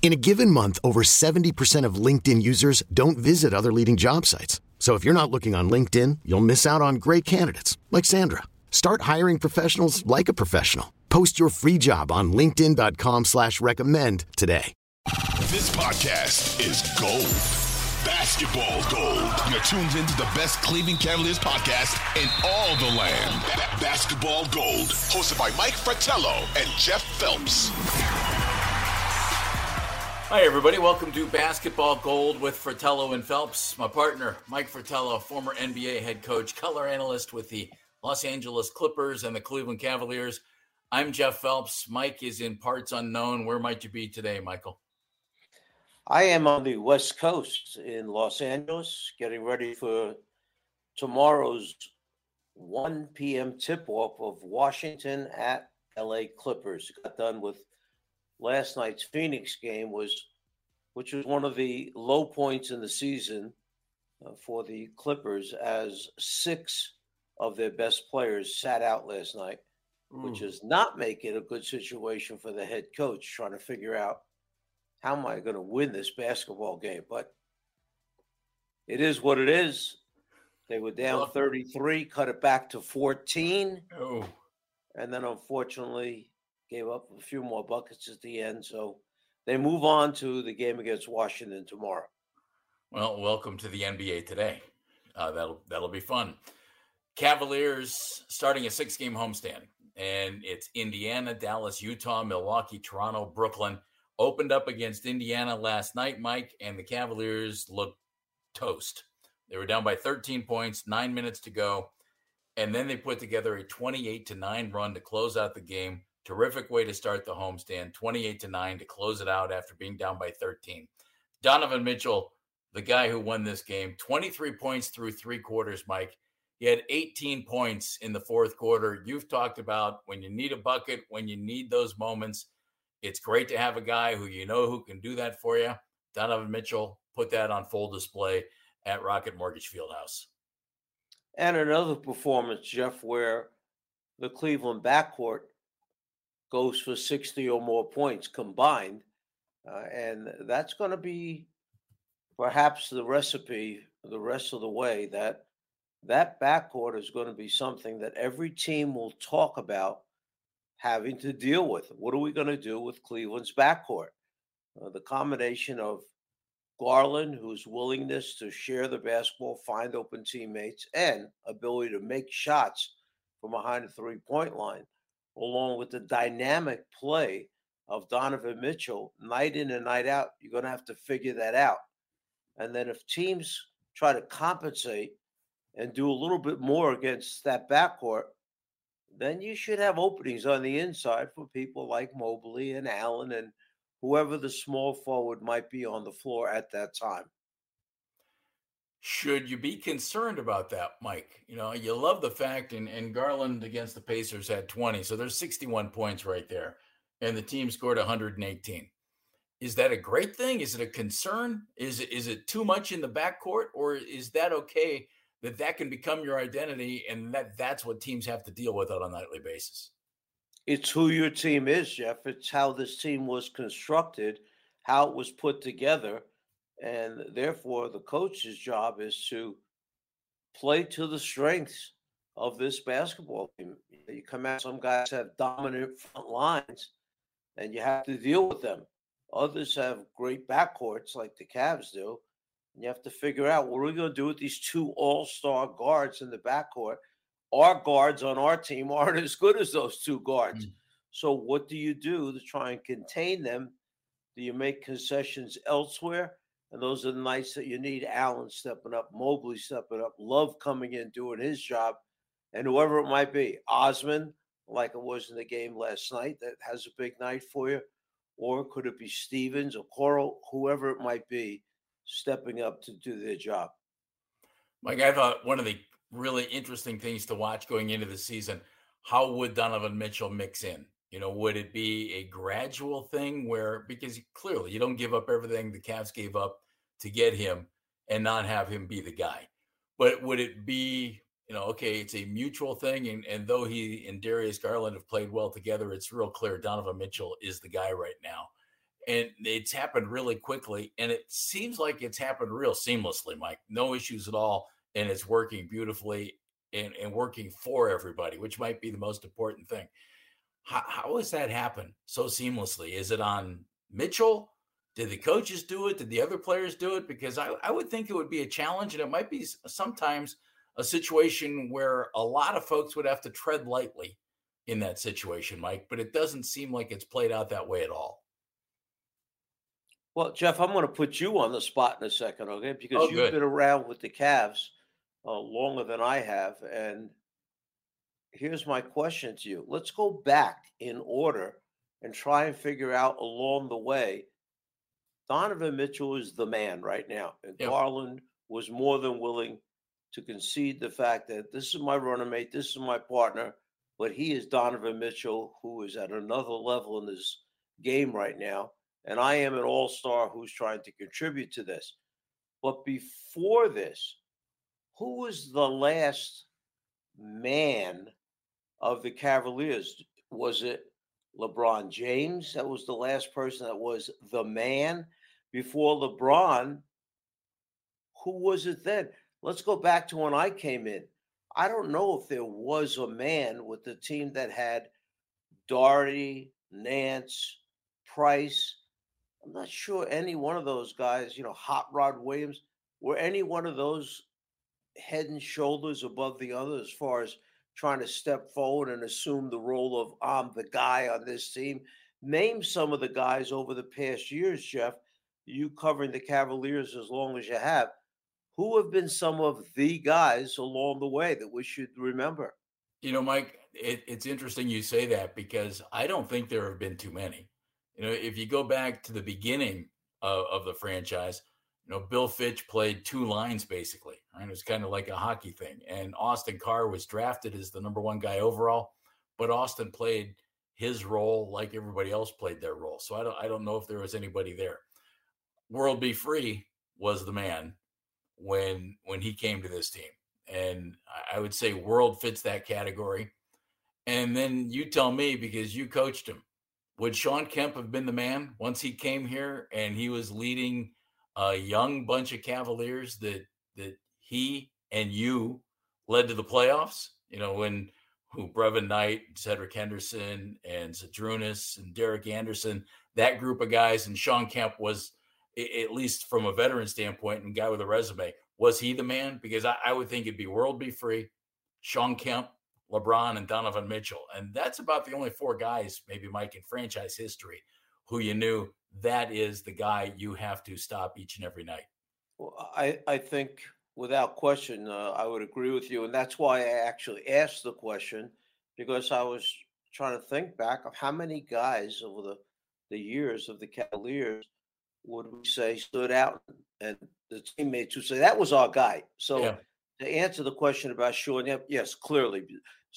In a given month, over 70% of LinkedIn users don't visit other leading job sites. So if you're not looking on LinkedIn, you'll miss out on great candidates like Sandra. Start hiring professionals like a professional. Post your free job on LinkedIn.com slash recommend today. This podcast is gold. Basketball gold. You're tuned into the best Cleveland Cavaliers podcast in all the land. Ba- basketball gold. Hosted by Mike Fratello and Jeff Phelps. Hi, everybody. Welcome to Basketball Gold with Fratello and Phelps. My partner, Mike Fratello, former NBA head coach, color analyst with the Los Angeles Clippers and the Cleveland Cavaliers. I'm Jeff Phelps. Mike is in parts unknown. Where might you be today, Michael? I am on the West Coast in Los Angeles, getting ready for tomorrow's 1 p.m. tip off of Washington at LA Clippers. Got done with last night's Phoenix game was which was one of the low points in the season uh, for the Clippers as six of their best players sat out last night, Ooh. which does not make it a good situation for the head coach trying to figure out how am I going to win this basketball game? But it is what it is. They were down 33, cut it back to 14. Oh. And then unfortunately, gave up a few more buckets at the end. So they move on to the game against Washington tomorrow. Well, welcome to the NBA today. Uh, that'll that'll be fun. Cavaliers starting a six-game homestand, and it's Indiana, Dallas, Utah, Milwaukee, Toronto, Brooklyn. Opened up against Indiana last night, Mike, and the Cavaliers looked toast. They were down by 13 points, nine minutes to go, and then they put together a 28 to nine run to close out the game. Terrific way to start the homestand, 28 to 9 to close it out after being down by 13. Donovan Mitchell, the guy who won this game, 23 points through three quarters, Mike. He had 18 points in the fourth quarter. You've talked about when you need a bucket, when you need those moments. It's great to have a guy who you know who can do that for you. Donovan Mitchell put that on full display at Rocket Mortgage Fieldhouse. And another performance, Jeff, where the Cleveland backcourt goes for 60 or more points combined. Uh, and that's going to be perhaps the recipe the rest of the way that that backcourt is going to be something that every team will talk about having to deal with. What are we going to do with Cleveland's backcourt? Uh, the combination of Garland, whose willingness to share the basketball, find open teammates, and ability to make shots from behind the three point line along with the dynamic play of Donovan Mitchell night in and night out, you're going to have to figure that out. And then if teams try to compensate and do a little bit more against that backcourt, then you should have openings on the inside for people like Mobley and Allen and whoever the small forward might be on the floor at that time. Should you be concerned about that, Mike? You know, you love the fact, and, and Garland against the Pacers had 20. So there's 61 points right there. And the team scored 118. Is that a great thing? Is it a concern? Is it, is it too much in the backcourt? Or is that okay that that can become your identity and that that's what teams have to deal with on a nightly basis? It's who your team is, Jeff. It's how this team was constructed, how it was put together and therefore, the coach's job is to play to the strengths of this basketball team. You come out, some guys have dominant front lines, and you have to deal with them. Others have great backcourts like the Cavs do. And you have to figure out what are we going to do with these two all star guards in the backcourt. Our guards on our team aren't as good as those two guards. Mm. So, what do you do to try and contain them? Do you make concessions elsewhere? And those are the nights that you need Allen stepping up, Mobley stepping up, Love coming in doing his job, and whoever it might be. Osman, like it was in the game last night, that has a big night for you. Or could it be Stevens or Coral, whoever it might be, stepping up to do their job? Mike, I thought one of the really interesting things to watch going into the season how would Donovan Mitchell mix in? You know, would it be a gradual thing where because clearly you don't give up everything the Cavs gave up to get him and not have him be the guy? But would it be, you know, okay, it's a mutual thing, and, and though he and Darius Garland have played well together, it's real clear Donovan Mitchell is the guy right now. And it's happened really quickly, and it seems like it's happened real seamlessly, Mike. No issues at all, and it's working beautifully and, and working for everybody, which might be the most important thing. How, how has that happened so seamlessly? Is it on Mitchell? Did the coaches do it? Did the other players do it? Because I, I would think it would be a challenge, and it might be sometimes a situation where a lot of folks would have to tread lightly in that situation, Mike. But it doesn't seem like it's played out that way at all. Well, Jeff, I'm going to put you on the spot in a second, okay? Because Oh, you've been around with the Cavs uh, longer than I have, and here's my question to you. Let's go back in order and try and figure out along the way. Donovan Mitchell is the man right now, and Yep. Garland was more than willing to concede the fact that this is my running mate, this is my partner, but he is Donovan Mitchell, who is at another level in this game right now, and I am an all star who's trying to contribute to this. But before this, who was the last man of the Cavaliers? Was it LeBron James? That was the last person that was the man before LeBron. Who was it then? Let's go back to when I came in. I don't know if there was a man with the team that had Daugherty, Nance, Price. I'm not sure any one of those guys, you know, Hot Rod Williams, were any one of those head and shoulders above the other as far as trying to step forward and assume the role of I'm the guy on this team. Name some of the guys over the past years, Jeff. You covering the Cavaliers as long as you have. Who have been some of the guys along the way that we should remember? You know, Mike, it, it's interesting you say that because I don't think there have been too many. You know, if you go back to the beginning of, of the franchise, you know, Bill Fitch played two lines basically. Right? It was kind of like a hockey thing. And Austin Carr was drafted as the number one guy overall, but Austin played his role like everybody else played their role. So I don't I don't know if there was anybody there. World B. Free was the man when when he came to this team. And I- I would say World fits that category. And then you tell me because you coached him. Would Shawn Kemp have been the man once he came here and he was leading a young bunch of Cavaliers that that he and you led to the playoffs? You know, when who Brevin Knight, Cedric Henderson, and Zydrunas and Derek Anderson, that group of guys, and Shawn Kemp was at least from a veteran standpoint and guy with a resume, was he the man? Because I, I would think it'd be World B. Free, Shawn Kemp, LeBron, and Donovan Mitchell. And that's about the only four guys, maybe Mike, in franchise history who you knew that is the guy you have to stop each and every night. Well, I, I think without question, uh, I would agree with you. And that's why I actually asked the question because I was trying to think back of how many guys over the, the years of the Cavaliers would we say stood out and the teammates would say that was our guy. So Yeah. to answer the question about Shawn, yes, clearly,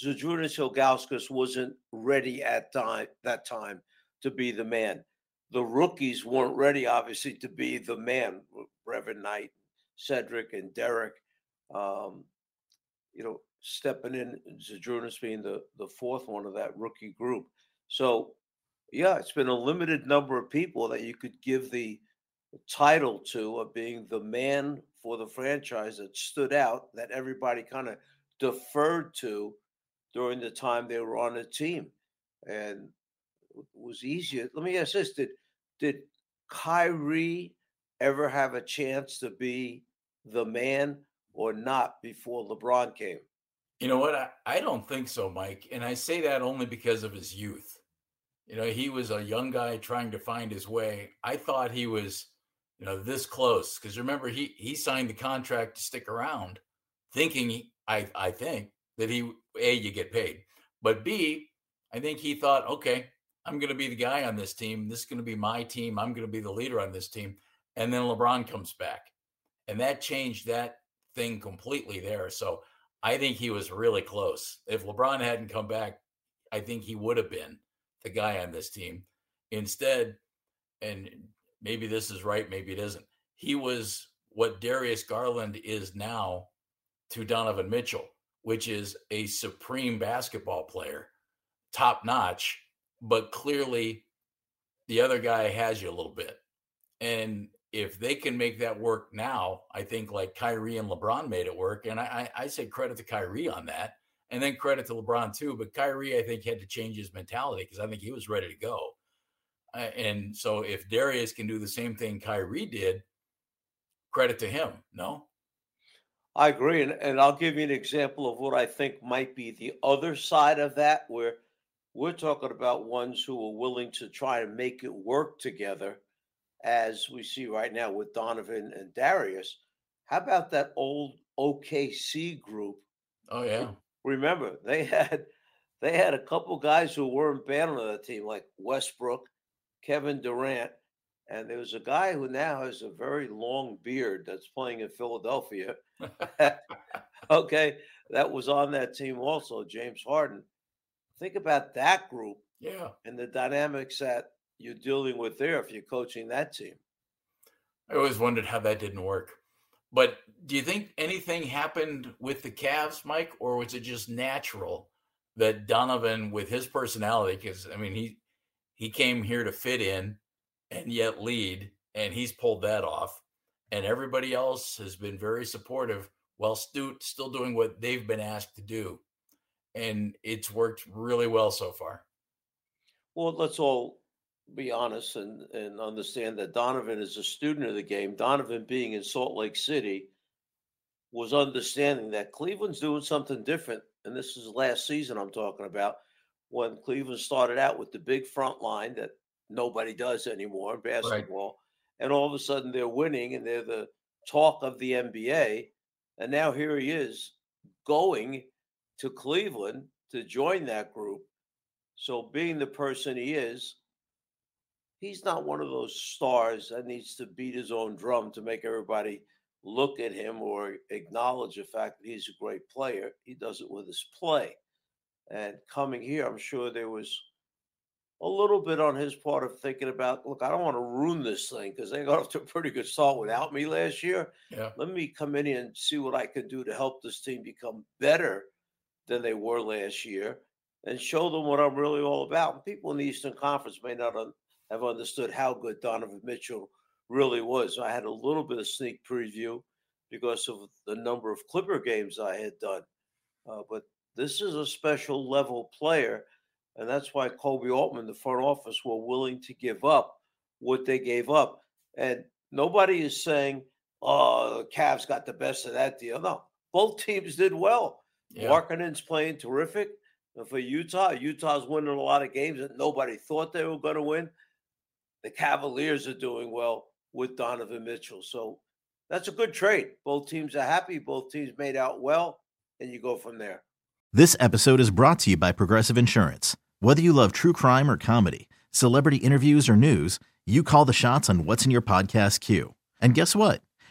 Zydrunas Ilgauskas wasn't ready at time, that time to be the man. The rookies weren't ready, obviously, to be the man. Brevin Knight, Cedric, and Derek, um, you know, stepping in, Zydrunas being the, the fourth one of that rookie group. So, yeah, it's been a limited number of people that you could give the title to of being the man for the franchise that stood out that everybody kind of deferred to during the time they were on the team and was easier let me ask this did did Kyrie ever have a chance to be the man or not before LeBron came You know what? I, I don't think so, Mike. And I say that only because of his youth. You know, he was a young guy trying to find his way. I thought he was, you know, this close because remember he he signed the contract to stick around, thinking I I think that he a you get paid, but b I think he thought, okay, I'm going to be the guy on this team. This is going to be my team. I'm going to be the leader on this team. And then LeBron comes back, and that changed that thing completely there. So I think he was really close. If LeBron hadn't come back, I think he would have been the guy on this team. Instead, and maybe this is right, maybe it isn't, he was what Darius Garland is now to Donovan Mitchell, which is a supreme basketball player, top notch, but clearly the other guy has you a little bit. And if they can make that work now, I think like Kyrie and LeBron made it work. And I, I, say credit to Kyrie on that. And then credit to LeBron too. But Kyrie, I think, had to change his mentality because I think he was ready to go. Uh, and so if Darius can do the same thing Kyrie did, credit to him. No? I agree. And, and I'll give you an example of what I think might be the other side of that, where we're talking about ones who are willing to try to make it work together as we see right now with Donovan and Darius. How about that old OKC group? Oh yeah. Remember, they had they had a couple guys who weren't bad on the team, like Westbrook, Kevin Durant, and there was a guy who now has a very long beard that's playing in Philadelphia. okay, that was on that team also, James Harden. Think about that group. Yeah. And the dynamics that you're dealing with there if you're coaching that team. I always wondered how that didn't work. But do you think anything happened with the Cavs, Mike, or was it just natural that Donovan, with his personality, because I mean he he came here to fit in and yet lead, and he's pulled that off, and everybody else has been very supportive while still still doing what they've been asked to do, and it's worked really well so far. Well, let's all be honest and, and understand that Donovan is a student of the game. Donovan, being in Salt Lake City, was understanding that Cleveland's doing something different. And this is last season I'm talking about when Cleveland started out with the big front line that nobody does anymore in basketball. Right. And all of a sudden they're winning and they're the talk of the NBA. And now here he is going to Cleveland to join that group. So, being the person he is, he's not one of those stars that needs to beat his own drum to make everybody look at him or acknowledge the fact that he's a great player. He does it with his play. And coming here, I'm sure there was a little bit on his part of thinking about, look, I don't want to ruin this thing because they got off to a pretty good start without me last year. Yeah. Let me come in and see what I can do to help this team become better than they were last year and show them what I'm really all about. People in the Eastern Conference may not have understood how good Donovan Mitchell really was. I had a little bit of sneak preview because of the number of Clipper games I had done. Uh, but this is a special level player. And that's why Koby Altman, the front office, were willing to give up what they gave up. And nobody is saying, oh, the Cavs got the best of that deal. No, both teams did well. Yeah. Markkanen's playing terrific. For Utah, Utah's winning a lot of games that nobody thought they were going to win the Cavaliers are doing well with Donovan Mitchell. So that's a good trade. Both teams are happy. Both teams made out well, and you go from there. This episode is brought to you by Progressive Insurance. Whether you love true crime or comedy, celebrity interviews or news, you call the shots on what's in your podcast queue. And guess what?